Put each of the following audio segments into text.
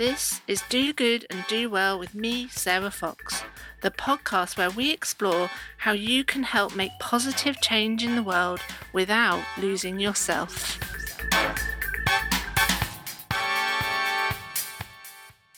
This is Do Good and Do Well with me, Sarah Fox, the podcast where we explore how you can help make positive change in the world without losing yourself.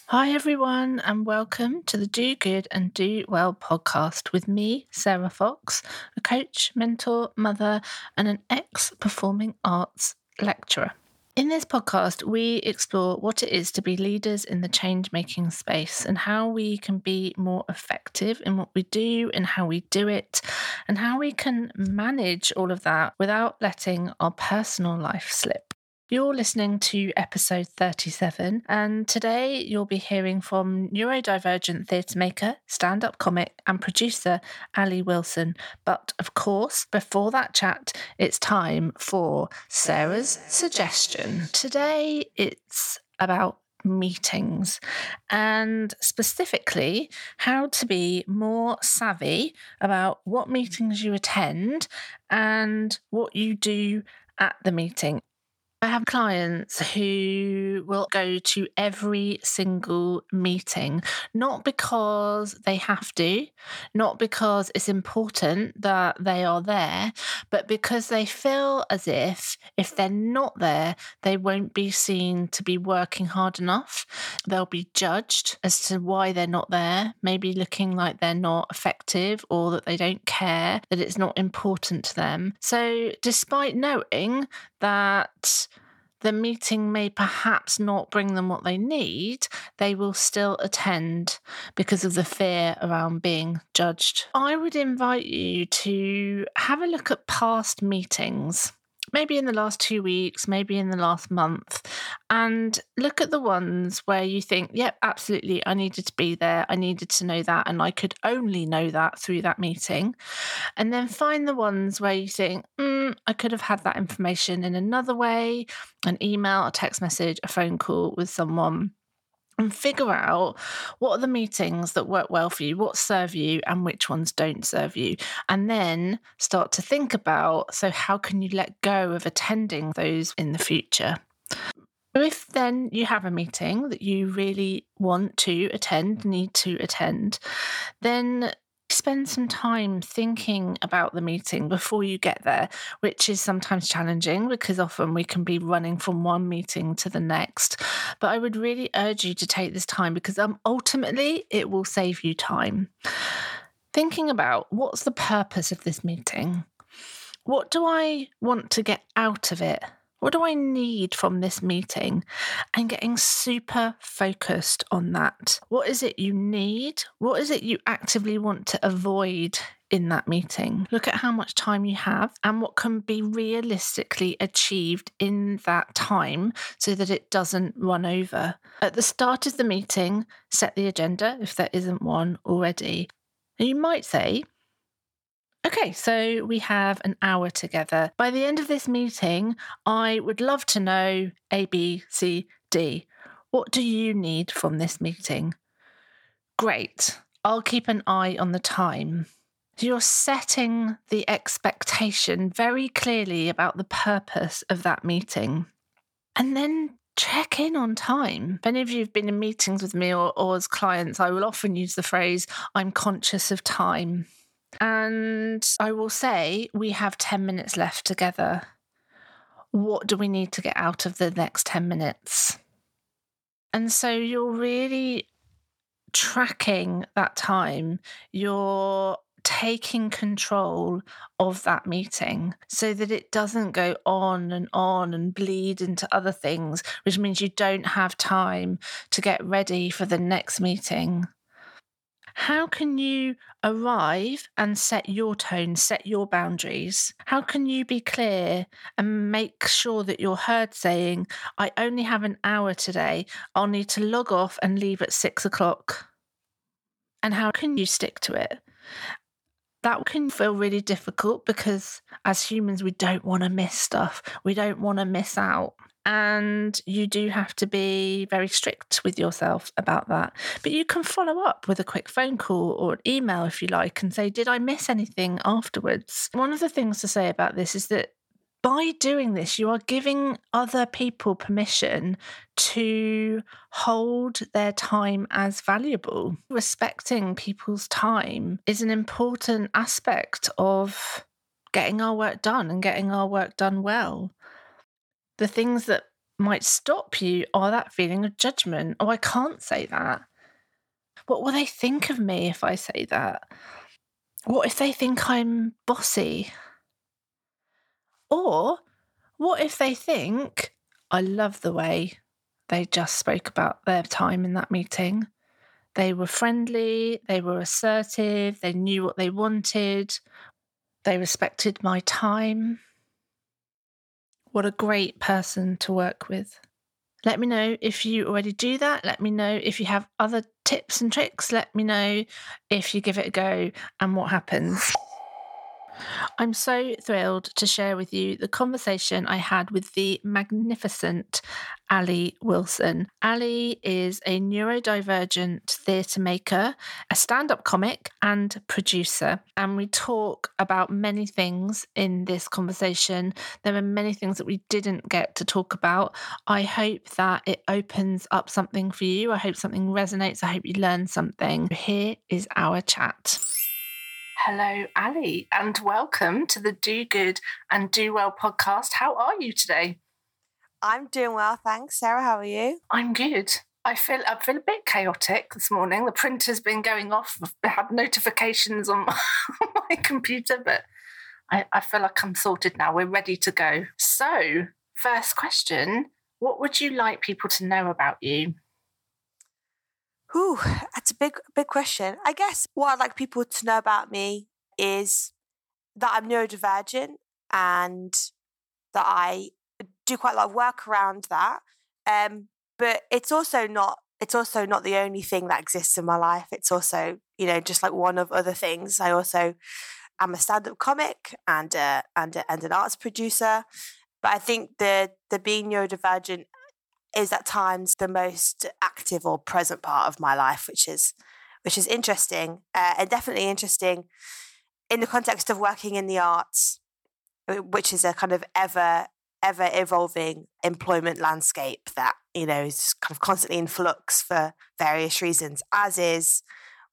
Hi, everyone, and welcome to the Do Good and Do Well podcast with me, Sarah Fox, a coach, mentor, mother, and an ex performing arts lecturer. In this podcast, we explore what it is to be leaders in the change making space and how we can be more effective in what we do and how we do it, and how we can manage all of that without letting our personal life slip. You're listening to episode 37, and today you'll be hearing from neurodivergent theatre maker, stand up comic, and producer Ali Wilson. But of course, before that chat, it's time for Sarah's suggestion. Today it's about meetings and specifically how to be more savvy about what meetings you attend and what you do at the meeting. I have clients who will go to every single meeting, not because they have to, not because it's important that they are there, but because they feel as if if they're not there, they won't be seen to be working hard enough. They'll be judged as to why they're not there, maybe looking like they're not effective or that they don't care, that it's not important to them. So, despite knowing that the meeting may perhaps not bring them what they need, they will still attend because of the fear around being judged. I would invite you to have a look at past meetings maybe in the last two weeks, maybe in the last month, and look at the ones where you think, yep, absolutely, I needed to be there. I needed to know that. And I could only know that through that meeting. And then find the ones where you think, mm, I could have had that information in another way an email, a text message, a phone call with someone and figure out what are the meetings that work well for you, what serve you, and which ones don't serve you. And then start to think about so, how can you let go of attending those in the future? If then you have a meeting that you really want to attend, need to attend, then spend some time thinking about the meeting before you get there, which is sometimes challenging because often we can be running from one meeting to the next. But I would really urge you to take this time because um, ultimately it will save you time. Thinking about what's the purpose of this meeting? What do I want to get out of it? What do I need from this meeting? And getting super focused on that. What is it you need? What is it you actively want to avoid in that meeting. Look at how much time you have and what can be realistically achieved in that time so that it doesn't run over. At the start of the meeting, set the agenda if there isn't one already. You might say, Okay, so we have an hour together. By the end of this meeting, I would love to know A, B, C, D. What do you need from this meeting? Great. I'll keep an eye on the time. You're setting the expectation very clearly about the purpose of that meeting. And then check in on time. If any of you have been in meetings with me or, or as clients, I will often use the phrase, I'm conscious of time. And I will say, we have 10 minutes left together. What do we need to get out of the next 10 minutes? And so you're really tracking that time. You're taking control of that meeting so that it doesn't go on and on and bleed into other things, which means you don't have time to get ready for the next meeting. How can you arrive and set your tone, set your boundaries? How can you be clear and make sure that you're heard saying, I only have an hour today. I'll need to log off and leave at six o'clock? And how can you stick to it? That can feel really difficult because as humans, we don't want to miss stuff. We don't want to miss out. And you do have to be very strict with yourself about that. But you can follow up with a quick phone call or an email if you like and say, Did I miss anything afterwards? One of the things to say about this is that by doing this, you are giving other people permission to hold their time as valuable. Respecting people's time is an important aspect of getting our work done and getting our work done well. The things that might stop you are that feeling of judgment. Oh, I can't say that. What will they think of me if I say that? What if they think I'm bossy? Or what if they think, I love the way they just spoke about their time in that meeting? They were friendly, they were assertive, they knew what they wanted, they respected my time. What a great person to work with. Let me know if you already do that. Let me know if you have other tips and tricks. Let me know if you give it a go and what happens. I'm so thrilled to share with you the conversation I had with the magnificent Ali Wilson. Ali is a neurodivergent theatre maker, a stand up comic, and producer. And we talk about many things in this conversation. There are many things that we didn't get to talk about. I hope that it opens up something for you. I hope something resonates. I hope you learn something. Here is our chat. Hello, Ali, and welcome to the Do Good and Do Well podcast. How are you today? I'm doing well, thanks. Sarah, how are you? I'm good. I feel I feel a bit chaotic this morning. The printer's been going off. I've had notifications on my, on my computer, but I, I feel like I'm sorted now. We're ready to go. So, first question: What would you like people to know about you? Ooh, that's a big, big question. I guess what I'd like people to know about me is that I'm neurodivergent and that I do quite a lot of work around that. Um, but it's also not it's also not the only thing that exists in my life. It's also, you know, just like one of other things. I also am a stand-up comic and and and an arts producer. But I think the the being neurodivergent is at times the most active or present part of my life, which is which is interesting uh, and definitely interesting in the context of working in the arts, uh, which is a kind of ever ever evolving employment landscape that you know is kind of constantly in flux for various reasons, as is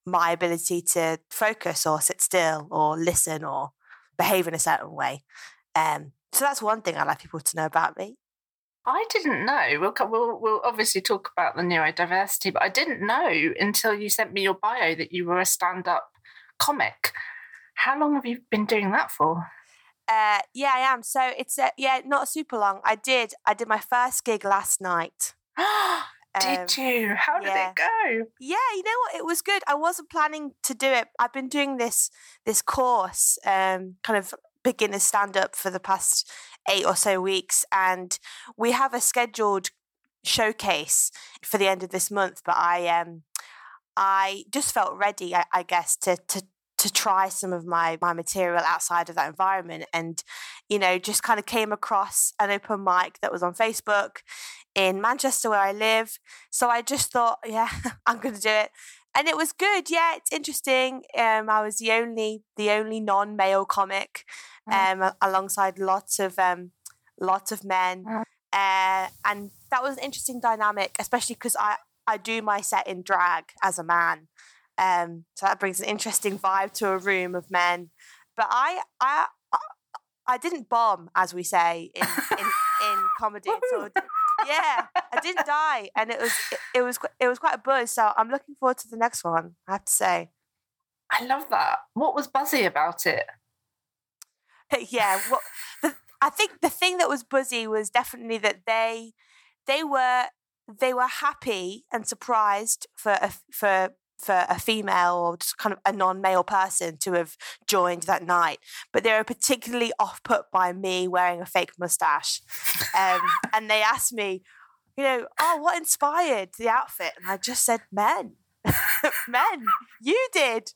my ability to focus or sit still or listen or behave in a certain way. Um, so that's one thing I'd like people to know about me. I didn't know. We'll, we'll, we'll obviously talk about the neurodiversity, but I didn't know until you sent me your bio that you were a stand up comic. How long have you been doing that for? Uh, yeah, I am. So it's uh, yeah, not super long. I did. I did my first gig last night. did um, you? How did yeah. it go? Yeah, you know what? It was good. I wasn't planning to do it. I've been doing this this course, um, kind of beginner stand up for the past eight or so weeks, and we have a scheduled showcase for the end of this month. But I um I just felt ready, I, I guess, to to to try some of my my material outside of that environment and you know just kind of came across an open mic that was on facebook in manchester where i live so i just thought yeah i'm going to do it and it was good yeah it's interesting um i was the only the only non-male comic. Um alongside lots of um lots of men mm. uh, and that was an interesting dynamic especially because i i do my set in drag as a man um, so that brings an interesting vibe to a room of men. But I, I, I didn't bomb, as we say in in, in comedy. So, yeah, I didn't die, and it was it, it was it was quite a buzz. So I'm looking forward to the next one. I have to say. I love that. What was buzzy about it? yeah, well, the, I think the thing that was buzzy was definitely that they they were they were happy and surprised for a, for for a female or just kind of a non-male person to have joined that night. But they were particularly off put by me wearing a fake mustache. Um, and they asked me you know oh what inspired the outfit? And i just said men. Men you did.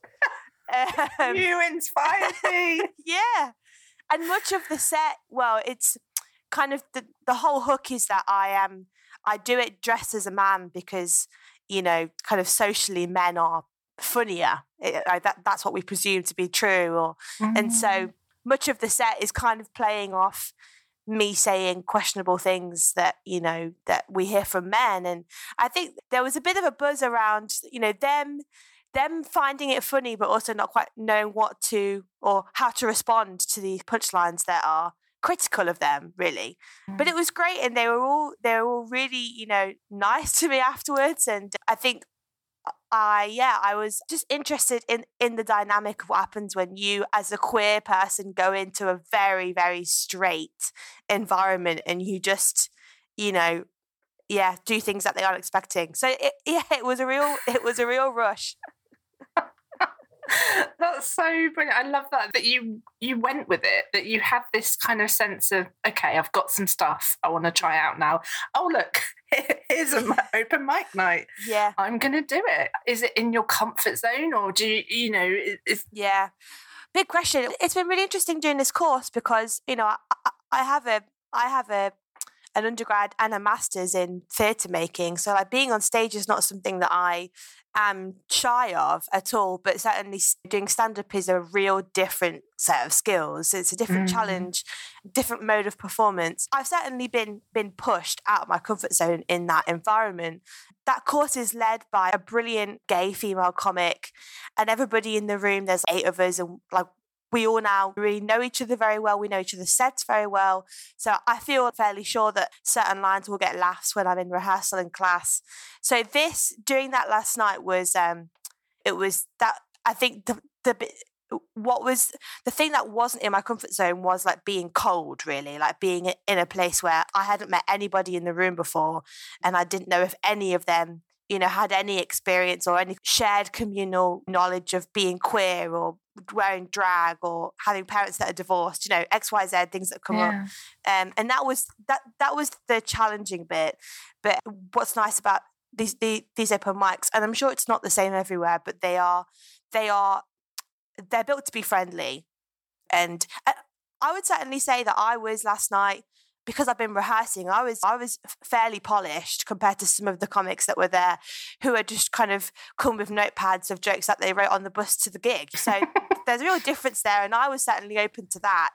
Um, you inspired me. Yeah and much of the set well it's kind of the, the whole hook is that i am i do it dressed as a man because you know, kind of socially men are funnier. It, uh, that, that's what we presume to be true. Or, mm. And so mm. much of the set is kind of playing off me saying questionable things that you know that we hear from men and i think there was a bit of a buzz around you know them them finding it funny but also not quite knowing what to or how to respond to these punchlines that are critical of them really mm. but it was great and they were all they were all really you know nice to me afterwards and i think I yeah, I was just interested in in the dynamic of what happens when you as a queer person go into a very very straight environment and you just you know yeah, do things that they aren't expecting. So it, yeah, it was a real it was a real rush. That's so brilliant. I love that that you you went with it. That you had this kind of sense of okay, I've got some stuff I want to try out now. Oh look, here's an open mic night. Yeah, I'm going to do it. Is it in your comfort zone, or do you you know? Is... Yeah, big question. It's been really interesting doing this course because you know I, I have a I have a an undergrad and a master's in theatre making. So like being on stage is not something that I am shy of at all, but certainly doing stand up is a real different set of skills. It's a different mm. challenge, different mode of performance. I've certainly been been pushed out of my comfort zone in that environment. That course is led by a brilliant gay female comic, and everybody in the room, there's eight of us, and like we all now really know each other very well. We know each other's sets very well. So I feel fairly sure that certain lines will get laughs when I'm in rehearsal in class. So this during that last night was um it was that I think the the what was the thing that wasn't in my comfort zone was like being cold really like being in a place where i hadn't met anybody in the room before and i didn't know if any of them you know had any experience or any shared communal knowledge of being queer or wearing drag or having parents that are divorced, you know, X, Y, Z things that come yeah. up. Um, and that was that that was the challenging bit. But what's nice about these, these these open mics, and I'm sure it's not the same everywhere, but they are they are they're built to be friendly. And uh, I would certainly say that I was last night because I've been rehearsing, I was I was fairly polished compared to some of the comics that were there, who had just kind of come with notepads of jokes that they wrote on the bus to the gig. So there's a real difference there, and I was certainly open to that.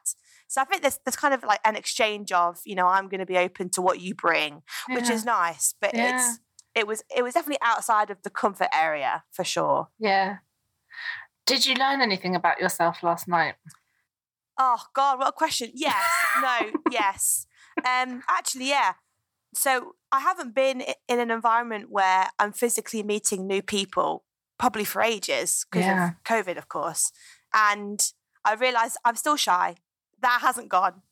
So I think there's there's kind of like an exchange of you know I'm going to be open to what you bring, yeah. which is nice, but yeah. it's it was it was definitely outside of the comfort area for sure. Yeah. Did you learn anything about yourself last night? Oh God, what a question! Yes, no, yes. Um, actually, yeah. So I haven't been in an environment where I'm physically meeting new people probably for ages because yeah. of COVID, of course. And I realized I'm still shy. That hasn't gone.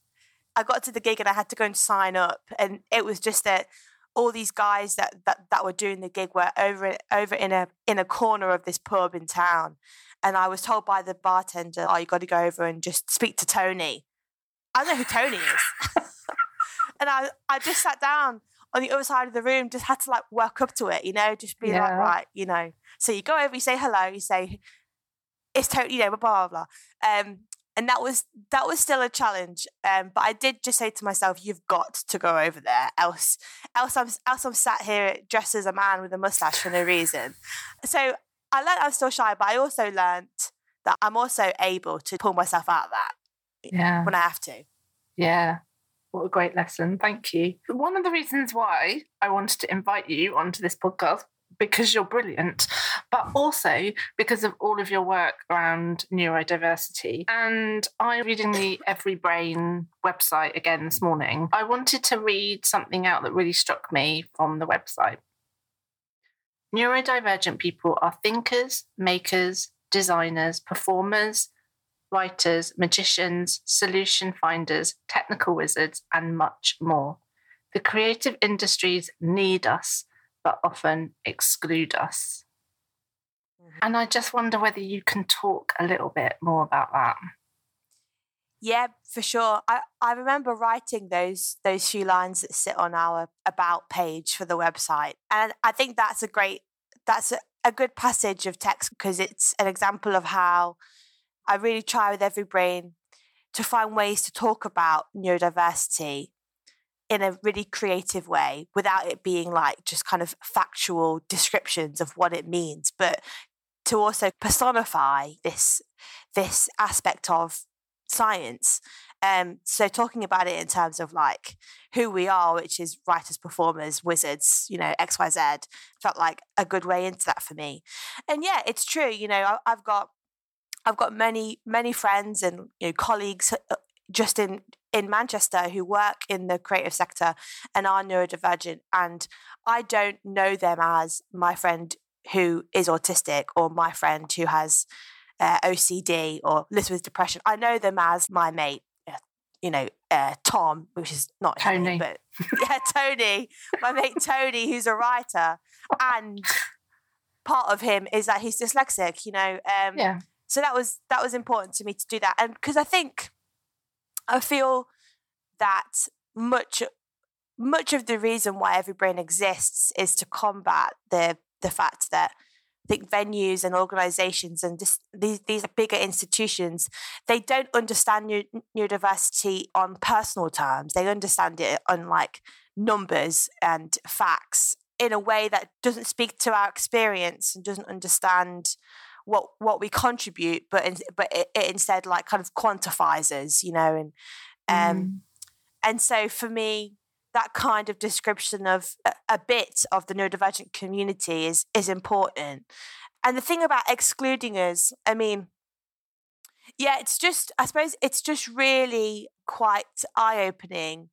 I got to the gig and I had to go and sign up, and it was just that all these guys that, that that were doing the gig were over over in a in a corner of this pub in town, and I was told by the bartender, "Oh, you got to go over and just speak to Tony." I don't know who Tony is. and I, I just sat down on the other side of the room, just had to like work up to it, you know, just be yeah. like, right, you know. So you go over, you say hello, you say, it's totally, you know, blah, blah, blah. Um, and that was that was still a challenge. Um, but I did just say to myself, "You've got to go over there, else, else I'm else I'm sat here dressed as a man with a mustache for no reason." So I learned I'm still shy, but I also learned that I'm also able to pull myself out of that. Yeah. When I have to. Yeah. What a great lesson. Thank you. One of the reasons why I wanted to invite you onto this podcast because you're brilliant, but also because of all of your work around neurodiversity. And I'm reading the Every Brain website again this morning. I wanted to read something out that really struck me from the website. Neurodivergent people are thinkers, makers, designers, performers, writers, magicians, solution finders, technical wizards, and much more. The creative industries need us, but often exclude us. Mm-hmm. And I just wonder whether you can talk a little bit more about that. Yeah, for sure. I, I remember writing those those few lines that sit on our about page for the website. And I think that's a great that's a, a good passage of text because it's an example of how I really try with every brain to find ways to talk about neurodiversity in a really creative way without it being like just kind of factual descriptions of what it means, but to also personify this this aspect of science. Um, so talking about it in terms of like who we are, which is writers, performers, wizards, you know, X, Y, Z, felt like a good way into that for me. And yeah, it's true. You know, I, I've got I've got many many friends and you know colleagues uh, just in in Manchester who work in the creative sector and are neurodivergent, and I don't know them as my friend who is autistic or my friend who has uh, OCD or lives with depression. I know them as my mate, uh, you know, uh, Tom, which is not Tony, name, but yeah, Tony, my mate Tony, who's a writer, and part of him is that he's dyslexic. You know, um, yeah. So that was that was important to me to do that, and because I think I feel that much much of the reason why every brain exists is to combat the the fact that I think venues and organizations and this, these these bigger institutions they don't understand neurodiversity on personal terms. They understand it on like numbers and facts in a way that doesn't speak to our experience and doesn't understand what what we contribute but in, but it, it, instead like kind of quantifies us you know and um mm. and so for me that kind of description of a, a bit of the neurodivergent community is is important. And the thing about excluding us, I mean, yeah, it's just I suppose it's just really quite eye opening,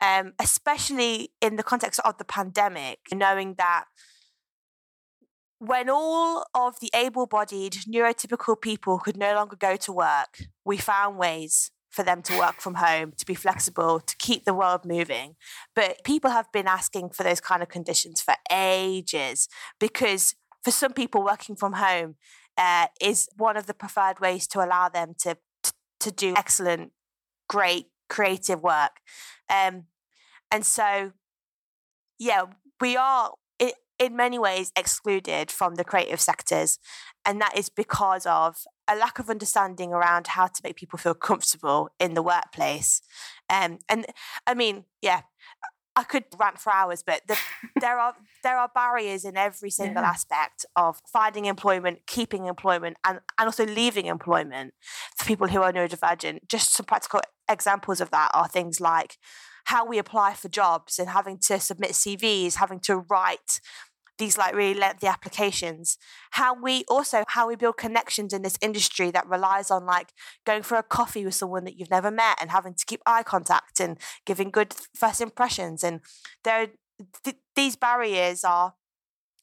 um, especially in the context of the pandemic, knowing that when all of the able bodied neurotypical people could no longer go to work, we found ways for them to work from home, to be flexible, to keep the world moving. But people have been asking for those kind of conditions for ages because for some people, working from home uh, is one of the preferred ways to allow them to, to, to do excellent, great, creative work. Um, and so, yeah, we are in many ways excluded from the creative sectors. And that is because of a lack of understanding around how to make people feel comfortable in the workplace. Um, and I mean, yeah, I could rant for hours, but the, there are there are barriers in every single yeah. aspect of finding employment, keeping employment, and, and also leaving employment for people who are neurodivergent. Just some practical examples of that are things like how we apply for jobs and having to submit CVs, having to write these like really lengthy applications. How we also how we build connections in this industry that relies on like going for a coffee with someone that you've never met and having to keep eye contact and giving good first impressions. And there th- these barriers are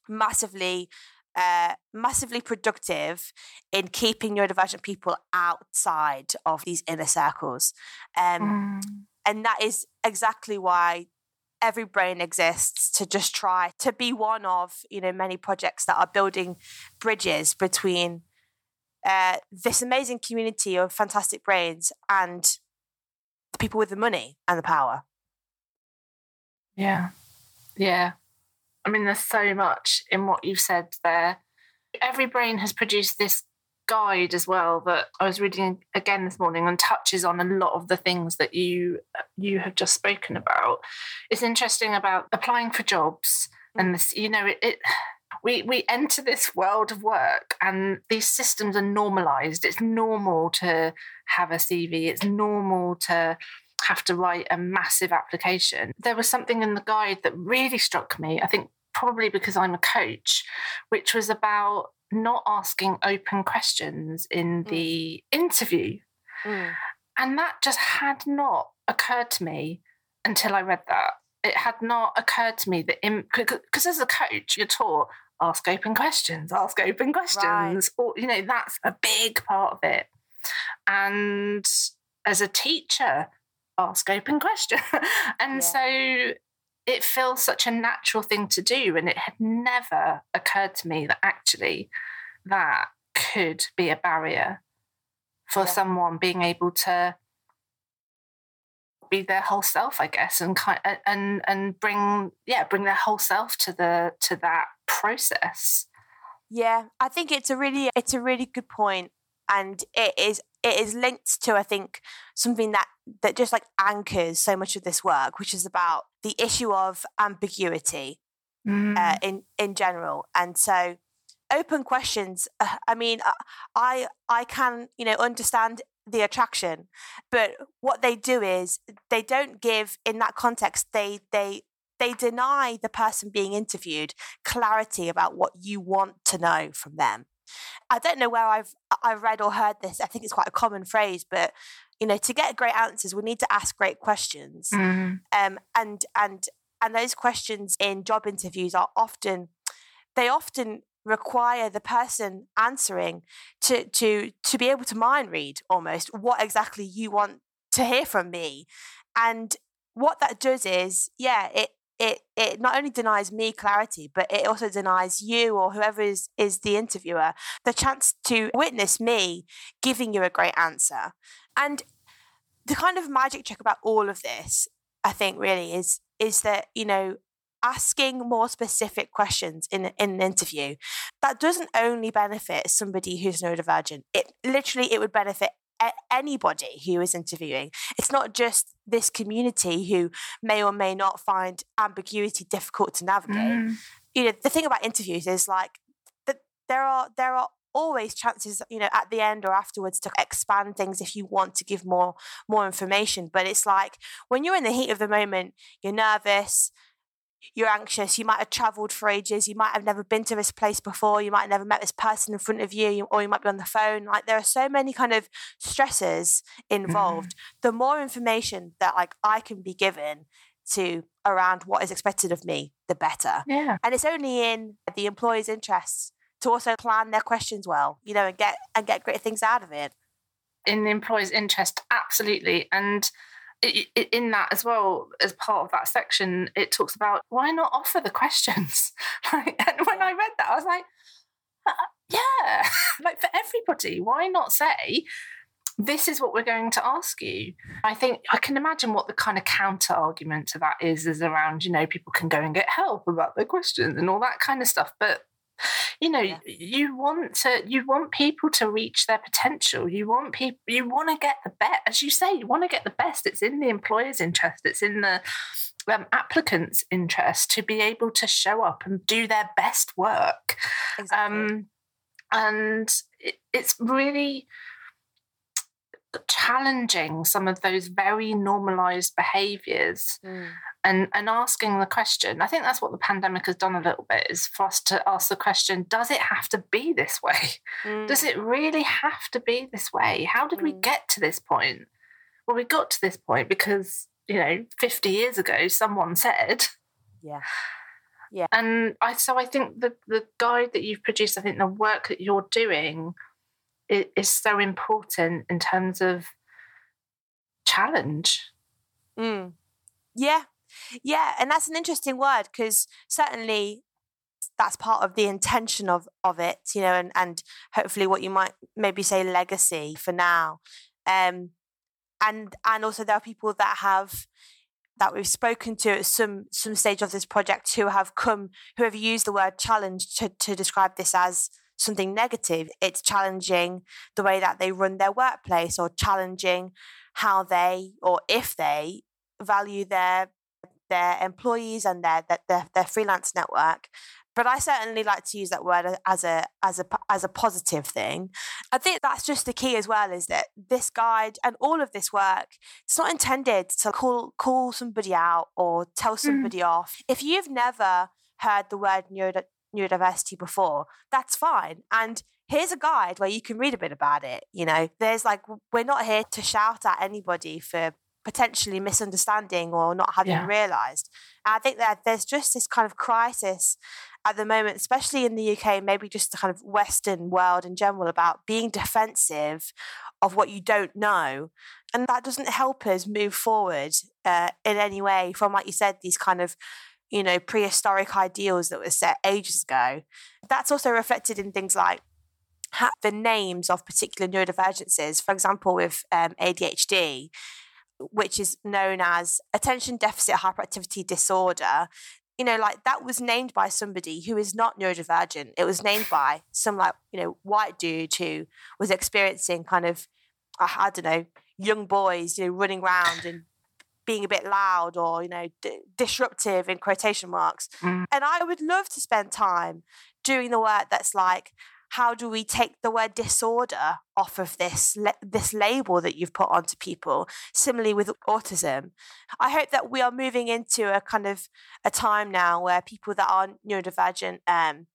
massively uh, massively productive in keeping neurodivergent people outside of these inner circles. Um, mm. and that is exactly why every brain exists to just try to be one of you know many projects that are building bridges between uh, this amazing community of fantastic brains and the people with the money and the power. Yeah. Yeah. I mean there's so much in what you've said there. Every brain has produced this guide as well that I was reading again this morning and touches on a lot of the things that you you have just spoken about. It's interesting about applying for jobs and this, you know, it, it we we enter this world of work and these systems are normalized. It's normal to have a CV. It's normal to have to write a massive application. There was something in the guide that really struck me. I think probably because I'm a coach, which was about not asking open questions in mm. the interview. Mm. And that just had not occurred to me until I read that. It had not occurred to me that, because as a coach, you're taught ask open questions, ask open questions, right. or, you know, that's a big part of it. And as a teacher, ask open questions. and yeah. so it feels such a natural thing to do. And it had never occurred to me that actually that could be a barrier for yeah. someone being able to be their whole self, I guess, and kind and and bring yeah bring their whole self to the to that process. Yeah, I think it's a really it's a really good point, and it is it is linked to I think something that that just like anchors so much of this work, which is about the issue of ambiguity uh, mm. uh, in in general. And so, open questions. Uh, I mean, uh, I I can you know understand the attraction. But what they do is they don't give in that context, they they they deny the person being interviewed clarity about what you want to know from them. I don't know where I've I've read or heard this. I think it's quite a common phrase, but you know, to get great answers, we need to ask great questions. Mm. Um, and and and those questions in job interviews are often they often require the person answering to to to be able to mind read almost what exactly you want to hear from me and what that does is yeah it it it not only denies me clarity but it also denies you or whoever is is the interviewer the chance to witness me giving you a great answer. And the kind of magic trick about all of this i think really is is that you know asking more specific questions in, in an interview that doesn't only benefit somebody who's neurodivergent. It literally it would benefit anybody who is interviewing. It's not just this community who may or may not find ambiguity difficult to navigate. Mm. you know the thing about interviews is like that there are there are always chances you know at the end or afterwards to expand things if you want to give more more information. But it's like when you're in the heat of the moment you're nervous you're anxious you might have traveled for ages you might have never been to this place before you might have never met this person in front of you or you might be on the phone like there are so many kind of stresses involved mm-hmm. the more information that like i can be given to around what is expected of me the better Yeah. and it's only in the employer's interests to also plan their questions well, you know, and get and get great things out of it. in the employer's interest, absolutely. And in that as well, as part of that section, it talks about why not offer the questions. Like, and when I read that, I was like, uh, yeah, like for everybody, why not say, this is what we're going to ask you? I think I can imagine what the kind of counter argument to that is, is around, you know, people can go and get help about their questions and all that kind of stuff. But you know Yeah. you want to you want people to reach their potential. You want people you want to get the best as you say you want to get the best. It's in the employer's interest. It's in the um, applicant's interest to be able to show up and do their best work. Um, and it, it's really challenging some of those very normalized behaviors. Mm. And and asking the question i think that's what the pandemic has done a little bit is for us to ask the question does it have to be this way does Mm. it really have to be this way how did we Mm. get to this point well we got to this point because you know 50 years ago someone said yeah. Yeah. and i so i think the the guide that you've produced i think the work that you're doing is, is so important in terms of challenge Mm. Yeah. Yeah. And that's an interesting word because certainly that's part of the intention of, of it, you know, and, and hopefully what you might maybe say legacy for now. Um, and and also there are people that have that we've spoken to at some some stage of this project who have come who have used the word challenge to, to describe this as something negative. It's challenging the way that they run their workplace or challenging how they or if they value their their employees and their their, their, their freelance network but I certainly like to use that word as a as a as a positive thing. I think that's just the key as well is that this guide and all of this work it's not intended to call call somebody out or tell mm-hmm. somebody off. If you've never heard the word neuro, neurodiversity before, that's fine. And here's a guide where you can read a bit about it. You know, there's like we're not here to shout at anybody for potentially misunderstanding or not having Yeah. realized. And I think that there's just this kind of crisis at the moment, especially in the UK, maybe just the kind of Western world in general, about being defensive of what you don't know. And that doesn't help us move forward uh, in any way from, like you said, these kind of you know, prehistoric ideals that were set ages ago. That's also reflected in things like the names of particular neurodivergences. For example, with um, ADHD, which is known as attention deficit hyperactivity disorder. You know, like that was named by somebody who is not neurodivergent. It was named by some like, you know, white dude who was experiencing kind of, I, don't know, young boys, you know, running around and being a bit loud or, you know, d- disruptive in quotation marks. Mm. And I would love to spend time doing the work that's like, how do we take the word disorder off of this this label that you've put onto people? Similarly with autism. I hope that we are moving into a kind of a time now where people that are neurodivergent um,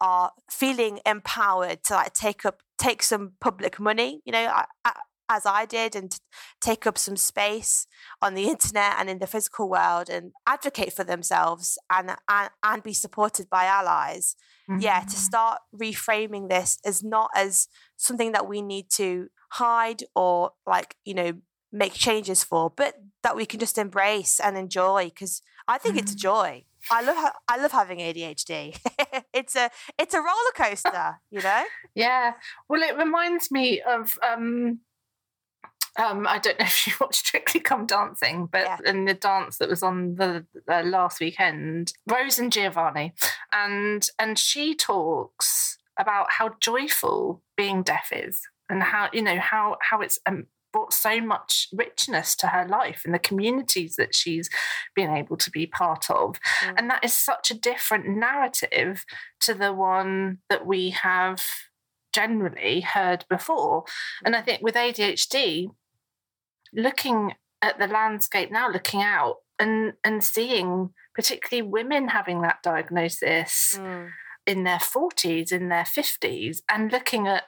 are feeling empowered to like take up take some public money you know I, I, as I did and take up some space on the internet and in the physical world and advocate for themselves and and, and be supported by allies. Mm-hmm. Yeah, to mm-hmm. start reframing this as not as something that we need to hide or like, you know, make changes for, but that we can just embrace and enjoy because I think mm-hmm. it's a joy. I love I love having ADHD. it's a it's a roller coaster, you know. Yeah. Well, it reminds me of um, um, I don't know if you watched Strictly Come Dancing, but yeah. in the dance that was on the, the last weekend, Rose and Giovanni, and and she talks about how joyful being deaf is, and how you know how how it's um, brought so much richness to her life and the communities that she's been able to be part of, mm. and that is such a different narrative to the one that we have generally heard before. And I think with ADHD, looking at the landscape now, looking out and and seeing particularly women having that diagnosis mm. in their 40s, in their 50s, and looking at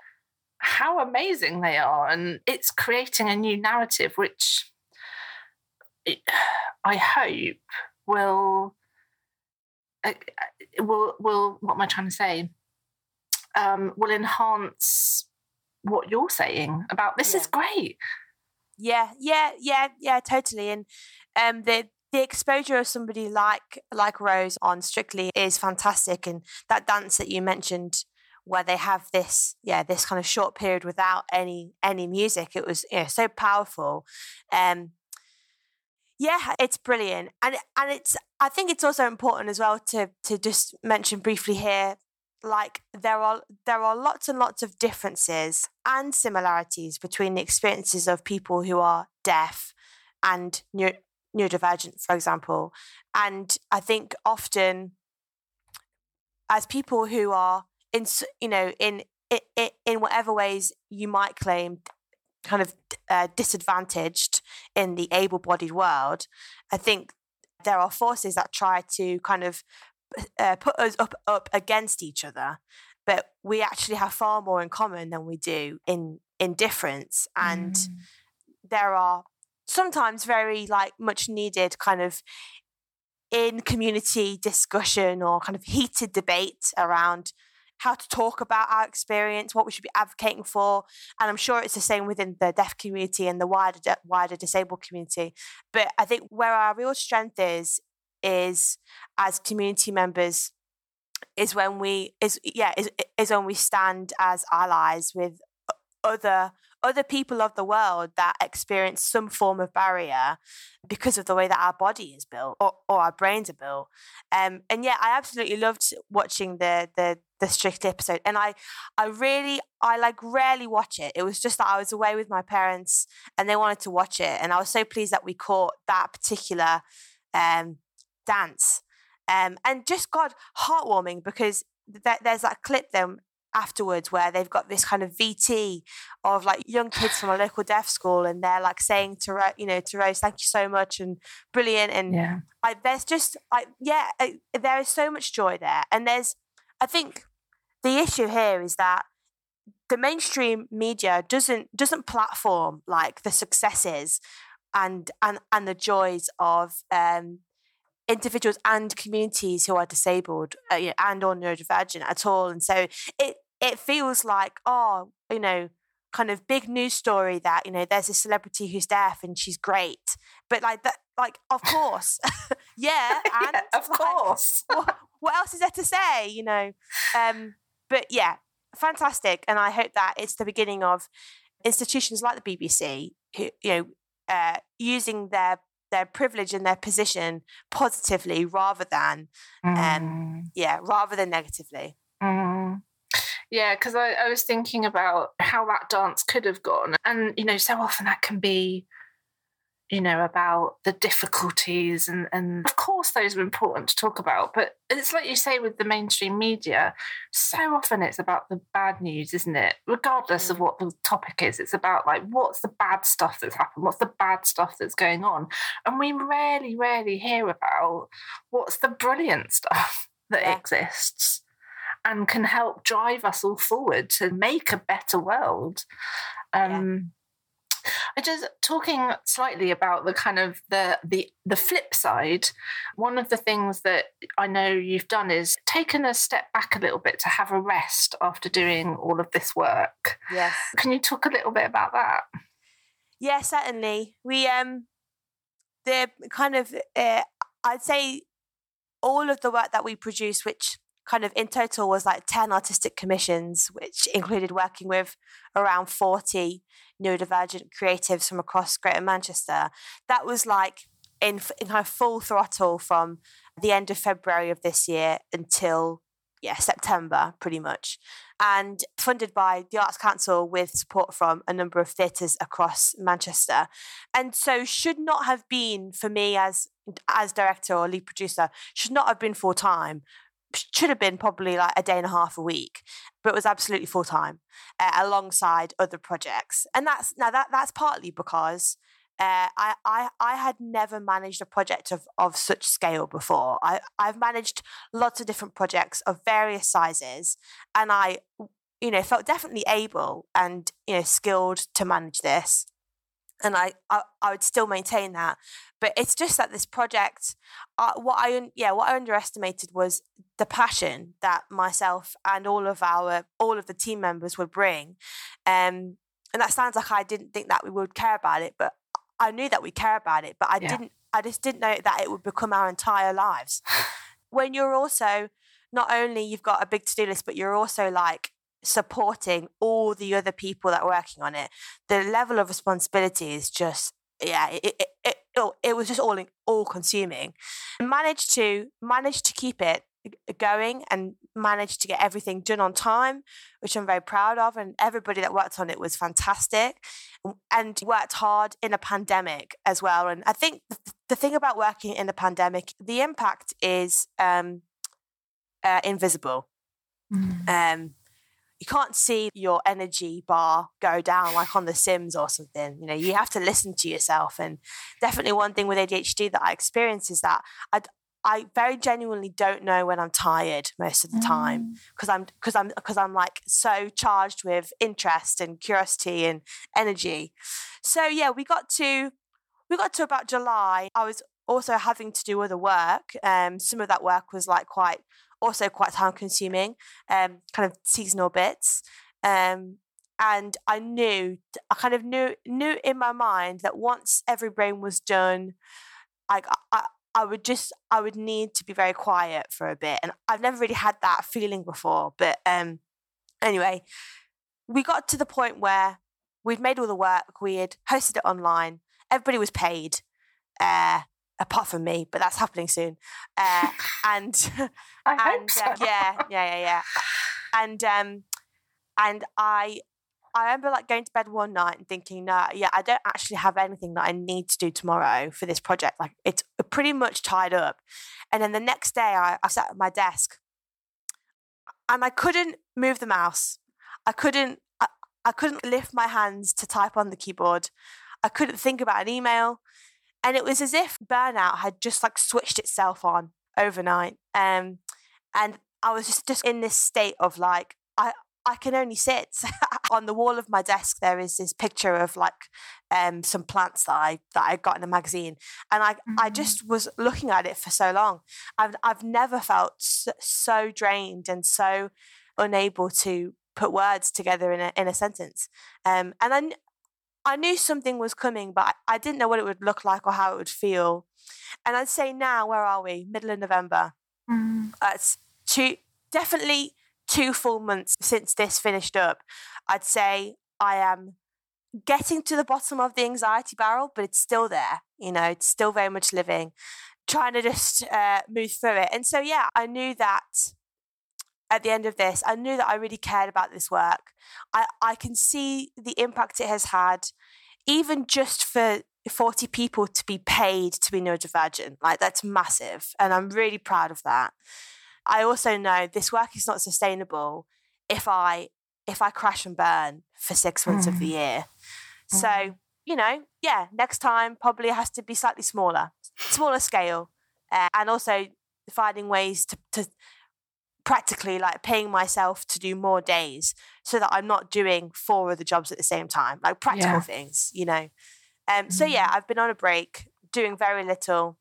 how amazing they are. And it's creating a new narrative, which I hope will, uh, will, will, what am I trying to say? Um, will enhance what you're saying about this yeah. is great. Yeah, yeah, yeah, yeah, totally. And um, the the exposure of somebody like like Rose on Strictly is fantastic, and that dance that you mentioned where they have this yeah this kind of short period without any any music it was you know so powerful um yeah it's brilliant and and it's i think it's also important as well to to just mention briefly here like there are there are lots and lots of differences and similarities between the experiences of people who are deaf and neuro, neurodivergent for example. And i think often as people who are in you know in in, in whatever ways you might claim kind of uh, disadvantaged in the able-bodied world i think there are forces that try to kind of uh, put us up up against each other, but we actually have far more in common than we do in in difference. And mm. there are sometimes very like much needed kind of in community discussion or kind of heated debate around how to talk about our experience, what we should be advocating for, and I'm sure it's the same within the deaf community and the wider wider disabled community. But I think where our real strength is is as community members is when we is yeah is is when we stand as allies with other other people of the world that experience some form of barrier because of the way that our body is built or, or our brains are built. Um and yeah i absolutely loved watching the the the strict episode and i i really i like rarely watch it. It was just that i was away with my parents and they wanted to watch it and i was so pleased that we caught that particular um dance. Um, and just God, heartwarming because th- there's that clip then afterwards where they've got this kind of VT of like young kids from a local deaf school and they're like saying to Ro- you know to Rose thank you so much and brilliant and yeah. I, there's just like yeah I, there is so much joy there and there's I think the issue here is that the mainstream media doesn't doesn't platform like the successes and and and the joys of um individuals and communities who are disabled uh, you know, and or neurodivergent at all. And so it it feels like oh you know kind of big news story that you know there's a celebrity who's deaf and she's great, but like that like of course yeah and yeah, of like, course. what, what else is there to say you know? Um but yeah fantastic. And i hope that it's the beginning of institutions like the bbc who you know uh, using their their privilege and their position positively rather than um, mm. um yeah rather than negatively mm. yeah because I, I was thinking about how that dance could have gone and you know so often that can be you know, about the difficulties. And, and of course, those are important to talk about. But it's like you say with the mainstream media, so often it's about the bad news, isn't it? Regardless of mm. what the topic is, it's about like, what's the bad stuff that's happened? What's the bad stuff that's going on? And we rarely, rarely hear about what's the brilliant stuff that yeah. exists and can help drive us all forward to make a better world. Um, yeah. I just talking slightly about the kind of the the the flip side. One of the things that I know you've done is taken a step back a little bit to have a rest after doing all of this work. Yes. Can you talk a little bit about that? Yeah, certainly. We um the kind of uh, I'd say all of the work that we produce, which kind of in total was like 10 artistic commissions, which included working with around 40 neurodivergent creatives from across Greater Manchester. That was like in, in kind of full throttle from the end of February of this year until yeah, September, pretty much, and funded by the Arts Council with support from a number of theatres across Manchester. And so, should not have been for me as as director or lead producer, should not have been full time, should have been probably like a day and a half a week, but it was absolutely full time uh, alongside other projects. And that's now that that's partly because uh, I, I I had never managed a project of, of such scale before. I, I've managed lots of different projects of various sizes, and I, you know, felt definitely able and you know skilled to manage this and I, I, I would still maintain that. But it's just that this project, uh, what I yeah, what I underestimated was the passion that myself and all of our all of the team members would bring, um, and that sounds like I didn't think that we would care about it, but I knew that we care about it, but I yeah. didn't. I just didn't know that it would become our entire lives. when you're also not only you've got a big to do list, but you're also like supporting all the other people that are working on it. The level of responsibility is just yeah, it it, it, it, it was just all all consuming. Managed to managed to keep it going and managed to get everything done on time, which I'm very proud of. And everybody that worked on it was fantastic and worked hard in a pandemic as well. And I think the thing about working in a pandemic, the impact is um, uh, invisible. Mm. Um, you can't see your energy bar go down like on the Sims or something. You know, you have to listen to yourself. And definitely one thing with ADHD that I experience is that I, I very genuinely don't know when I'm tired most of the time because mm. I'm because I'm because I'm like so charged with interest and curiosity and energy. So yeah, we got to we got to about July. I was also having to do other work. Um, some of that work was like quite also quite time consuming, um, kind of seasonal bits. Um, and I knew, I kind of knew, knew in my mind that once every brain was done, like I, I would just, I would need to be very quiet for a bit. And I've never really had that feeling before. But um, anyway, we got to the point where we'd made all the work, we had hosted it online, everybody was paid. Uh, apart from me, but that's happening soon. Uh, and and so. uh, yeah, yeah, yeah, yeah. And um, and I I remember like going to bed one night and thinking, no, yeah, I don't actually have anything that I need to do tomorrow for this project. Like it's pretty much tied up. And then the next day, I, I sat at my desk and I couldn't move the mouse. I couldn't. I, I couldn't lift my hands to type on the keyboard. I couldn't think about an email. And it was as if burnout had just like switched itself on overnight. Um, and I was just, just in this state of like, I, I can only sit on the wall of my desk. There is this picture of like um, some plants that I that I got in a magazine, and I mm-hmm. I just was looking at it for so long. I've I've never felt so, so drained and so unable to put words together in a in a sentence. Um, and I I knew something was coming, but I didn't know what it would look like or how it would feel. And I'd say now, where are we? Middle of November. Mm. It's two, definitely two full months since this finished up. I'd say I am getting to the bottom of the anxiety barrel, but it's still there. You know, it's still very much living, trying to just uh, move through it. And so, yeah, I knew that at the end of this, I knew that I really cared about this work. I, I can see the impact it has had, even just for 40 people to be paid to be neurodivergent. Like that's massive. And I'm really proud of that. I also know this work is not sustainable if I if I crash and burn for six months mm. of the mm. year. Mm. So, you know, yeah, next time probably has to be slightly smaller, smaller scale. Uh, and also finding ways to, to practically like paying myself to do more days so that I'm not doing four of the jobs at the same time, like practical yeah. things, you know. Um, so yeah, mm. I've been on a break, doing very little,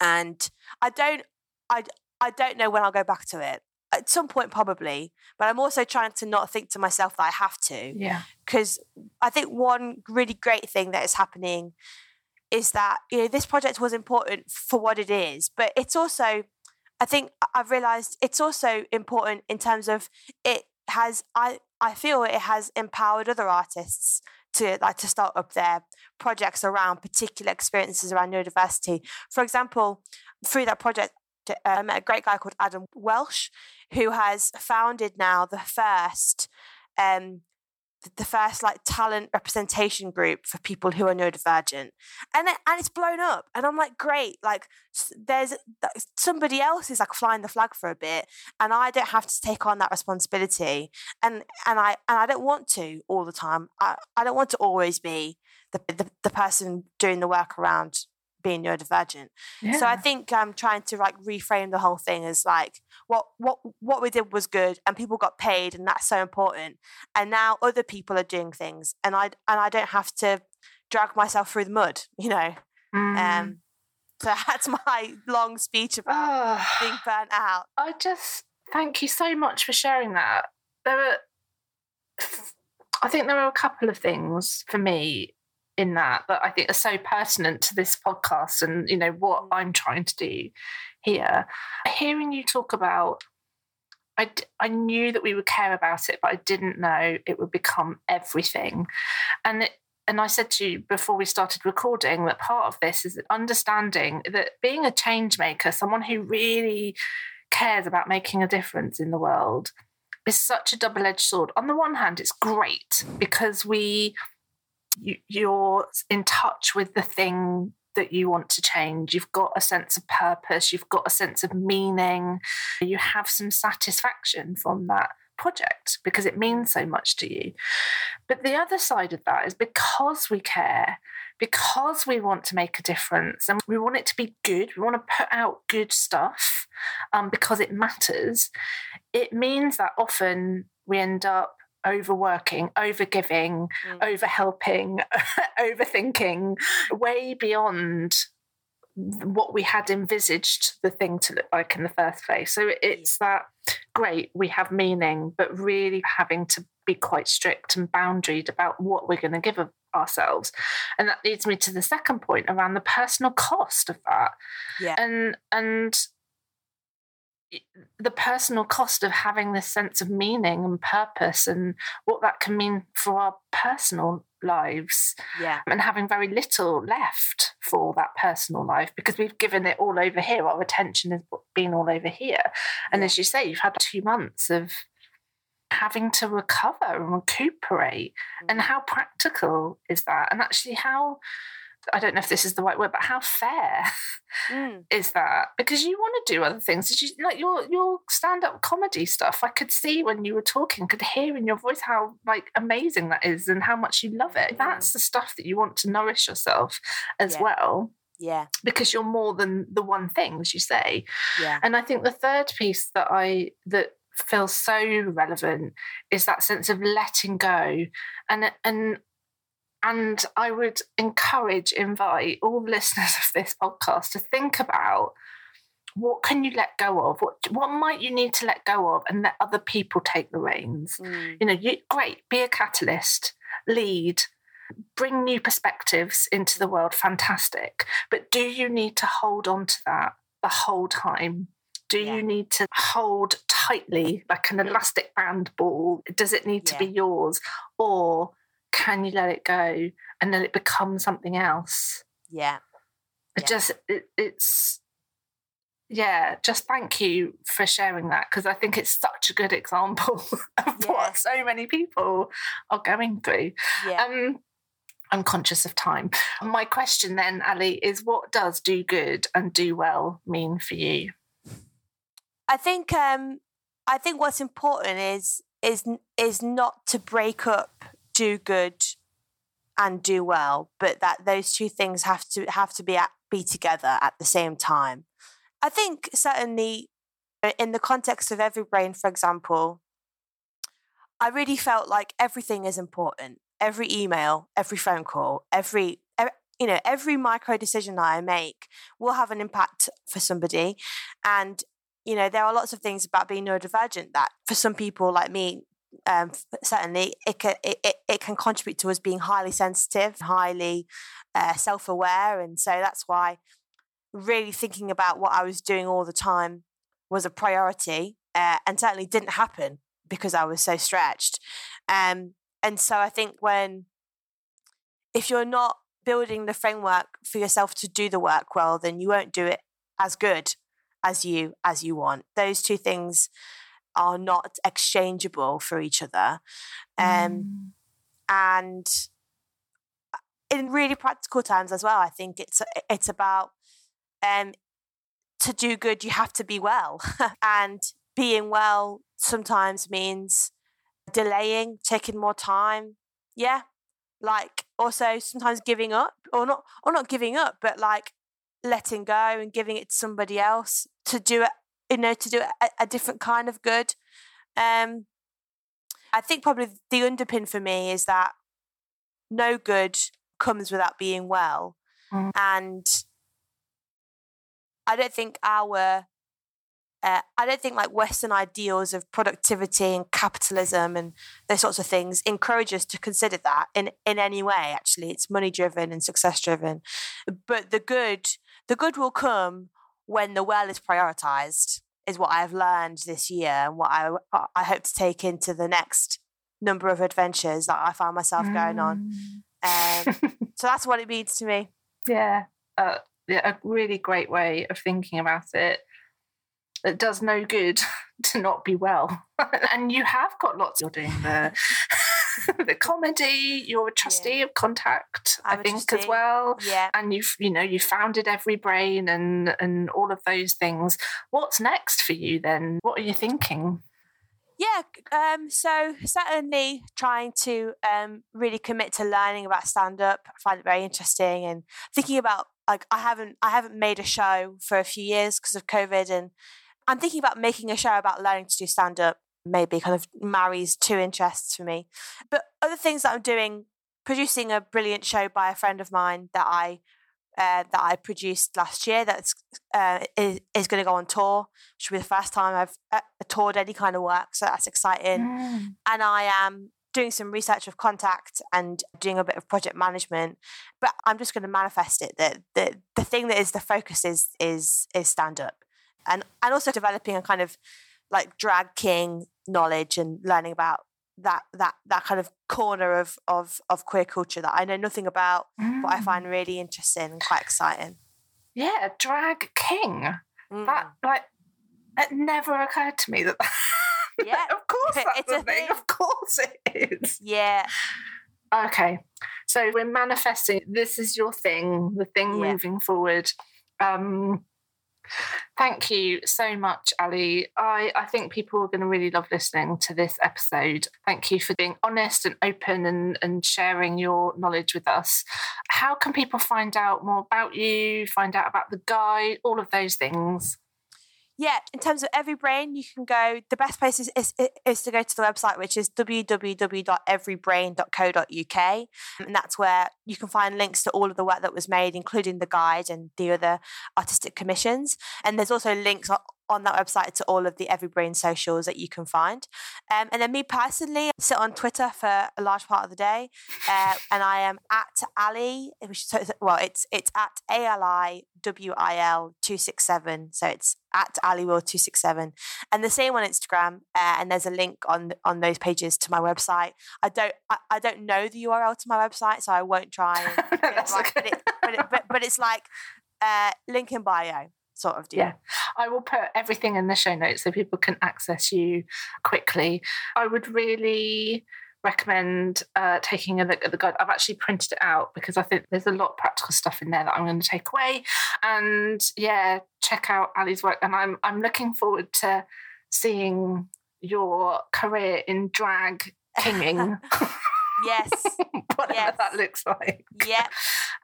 and I don't, I, I don't know when I'll go back to it. At some point, probably, but I'm also trying to not think to myself that I have to. Yeah. Because I think one really great thing that is happening is that you know this project was important for what it is, but it's also, I think I've realised it's also important in terms of it has I I feel it has empowered other artists to like to start up their projects around particular experiences around neurodiversity. For example, through that project, uh, I met a great guy called Adam Welsh, who has founded now the first um, the first like talent representation group for people who are neurodivergent. And it, and it's blown up and i'm like great like there's somebody else is like flying the flag for a bit and i don't have to take on that responsibility and and i and i don't want to all the time. I, I don't want to always be the, the, the person doing the work around being neurodivergent. Yeah. So I think I'm trying to like reframe the whole thing as like what what what we did was good and people got paid and that's so important. And now other people are doing things and I and I don't have to drag myself through the mud, you know. Mm. Um so that's my long speech about oh, being burnt out. I just thank you so much for sharing that. There were I think there are a couple of things for me in that that I think are so pertinent to this podcast and you know what mm. I'm trying to do here. Hearing you talk about, I I knew that we would care about it, but I didn't know it would become everything, and it, and I said to you before we started recording that part of this is understanding that being a change maker, someone who really cares about making a difference in the world, is such a double edged sword. On the one hand, it's great because we you're in touch with the thing that you want to change. You've got a sense of purpose, you've got a sense of meaning, you have some satisfaction from that project because it means so much to you. But the other side of that is because we care, because we want to make a difference and we want it to be good, we want to put out good stuff um, because it matters, it means that often we end up overworking, overgiving, mm. overhelping, overthinking, way beyond what we had envisaged the thing to look like in the first place. So it's that great, we have meaning, but really having to be quite strict and boundaried about what we're going to give ourselves. And that leads me to the second point around the personal cost of that. Yeah. And and the personal cost of having this sense of meaning and purpose and what that can mean for our personal lives yeah. and having very little left for that personal life because we've given it all over here. Our attention has been all over here. And yeah. as you say you've had two months of having to recover and recuperate. Mm-hmm. and how practical is that? And actually how I don't know if this is the right word, but how fair mm. is that? Because you want to do other things. Did you like your your stand up comedy stuff? I could see when you were talking, could hear in your voice how like amazing that is and how much you love it. Mm. That's the stuff that you want to nourish yourself as yeah. well. Yeah. Because you're more than the one thing, as you say. Yeah. And I think the third piece that I that feels so relevant is that sense of letting go and and and I would encourage, invite all listeners of this podcast to think about what can you let go of? What what might you need to let go of and let other people take the reins? Mm. You know, you, great, be a catalyst, lead, bring new perspectives into the world, fantastic. But do you need to hold on to that the whole time? Do yeah. you need to hold tightly like an elastic band ball? Does it need yeah. to be yours? Or can you let it go and let it become something else? Yeah. It yeah. just it, it's yeah, just thank you for sharing that because I think it's such a good example of yeah. what so many people are going through. Yeah. Um, I'm conscious of time. My question then, Ali, is what does do good and do well mean for you? I think um, I think what's important is is is not to break up do good and do well, but that those two things have to have to be at, be together at the same time. I think certainly uh, in the context of every brain, for example, I really felt like everything is important. Every email, every phone call, every you know every micro decision that I make will have an impact for somebody, and you know there are lots of things about being neurodivergent that for some people like me um, certainly it can it, it, can contribute to us being highly sensitive highly uh, self-aware and so that's why really thinking about what i was doing all the time was a priority uh, and certainly didn't happen because i was so stretched. Um, and so i think when if you're not building the framework for yourself to do the work well then you won't do it as good as you as you want. Those two things are not exchangeable for each other. Um, mm. And uh, in really practical terms as well, I think it's it's about um, to do good, you have to be well, and being well sometimes means delaying, taking more time. Yeah, like also sometimes giving up, or not, or not giving up, but like letting go and giving it to somebody else to do it you know, to do a, a different kind of good. Um, I think probably the underpin for me is that no good comes without being well. Mm. And I don't think our uh, I don't think like Western ideals of productivity and capitalism and those sorts of things encourage us to consider that in, in any way. Actually, it's money driven and success driven, but the good the good will come when the well is prioritized is what I've learned this year and what I I hope to take into the next number of adventures that I find myself mm. going on. Um, so that's what it means to me. Yeah, uh, yeah, a really great way of thinking about it. It does no good to not be well, and you have got lots. You're doing the the comedy. You're a trustee yeah. of Contact, I'm i think, as well. Yeah, and you've you know you founded Every Brain and and all of those things. What's next for you then? What are you thinking? Yeah, um, so certainly trying to um, really commit to learning about stand up. I find it very interesting and thinking about like I haven't I haven't made a show for a few years because of COVID and I'm thinking about making a show about learning to do stand up maybe kind of marries two interests for me. But other things that I'm doing, producing a brilliant show by a friend of mine that I uh, that I produced last year that's uh, is, is going to go on tour. Which will be the first time I've uh, toured any kind of work, so that's exciting. Mm. And I am doing some research of contact and doing a bit of project management. But I'm just going to manifest it that the the thing that is the focus is is is stand up, and and also developing a kind of like drag king knowledge and learning about that that that kind of corner of of of queer culture that I know nothing about, mm. but I find mm. really interesting and quite exciting. Yeah, drag king. Mm. That like it never occurred to me that. yeah, of course that's it's a thing. thing. Of course it is. Yeah. Okay, so we're manifesting. This is your thing. The thing yeah. moving forward. Um, Thank you so much, Ali. I, I think people are going to really love listening to this episode. Thank you for being honest and open and, and sharing your knowledge with us. How can people find out more about you, find out about the guide, all of those things? Yeah, in terms of every brain, you can go. The best place is, is, is to go to the website, which is www.everybrain.co.uk. And that's where you can find links to all of the work that was made, including the guide and the other artistic commissions. And there's also links on that website to all of the Every Brain socials that you can find. Um, and then me personally, I sit on Twitter for a large part of the day, uh, and I am at Ali. Which well, it's it's at A L I W I L two six seven. So it's at Ali Will two six seven, and the same on Instagram. Uh, and there's a link on on those pages to my website. I don't I, I don't know the URL to my website, so I won't try. And, right, but, it, but, it, but, but it's like uh, link in bio sort of deal. Yeah. I will put everything in the show notes so people can access you quickly. I would really recommend uh, taking a look at the guide. I've actually printed it out because I think there's a lot of practical stuff in there that I'm going to take away. And yeah, check out Ali's work. And I'm I'm looking forward to seeing your career in drag kinging. yes. Whatever yes. that looks like. Yeah.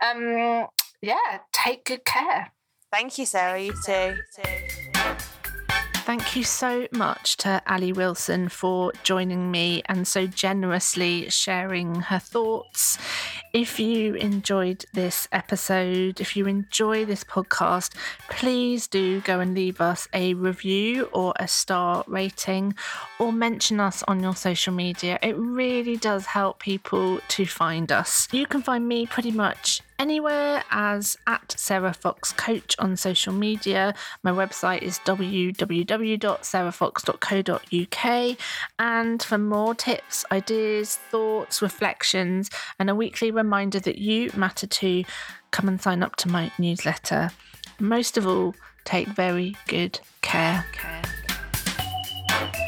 Um, yeah, take good care. Thank you, Sarah. You too. Thank you so much to Ali Wilson for joining me and so generously sharing her thoughts. If you enjoyed this episode, if you enjoy this podcast, please do go and leave us a review or a star rating or mention us on your social media. It really does help people to find us. You can find me pretty much anywhere as at Sarah Fox Coach on social media. My website is www.sarahfox.co.uk. And for more tips, ideas, thoughts, reflections, and a weekly reminder that you matter too. Come and sign up to my newsletter. Most of all, take very good care. care.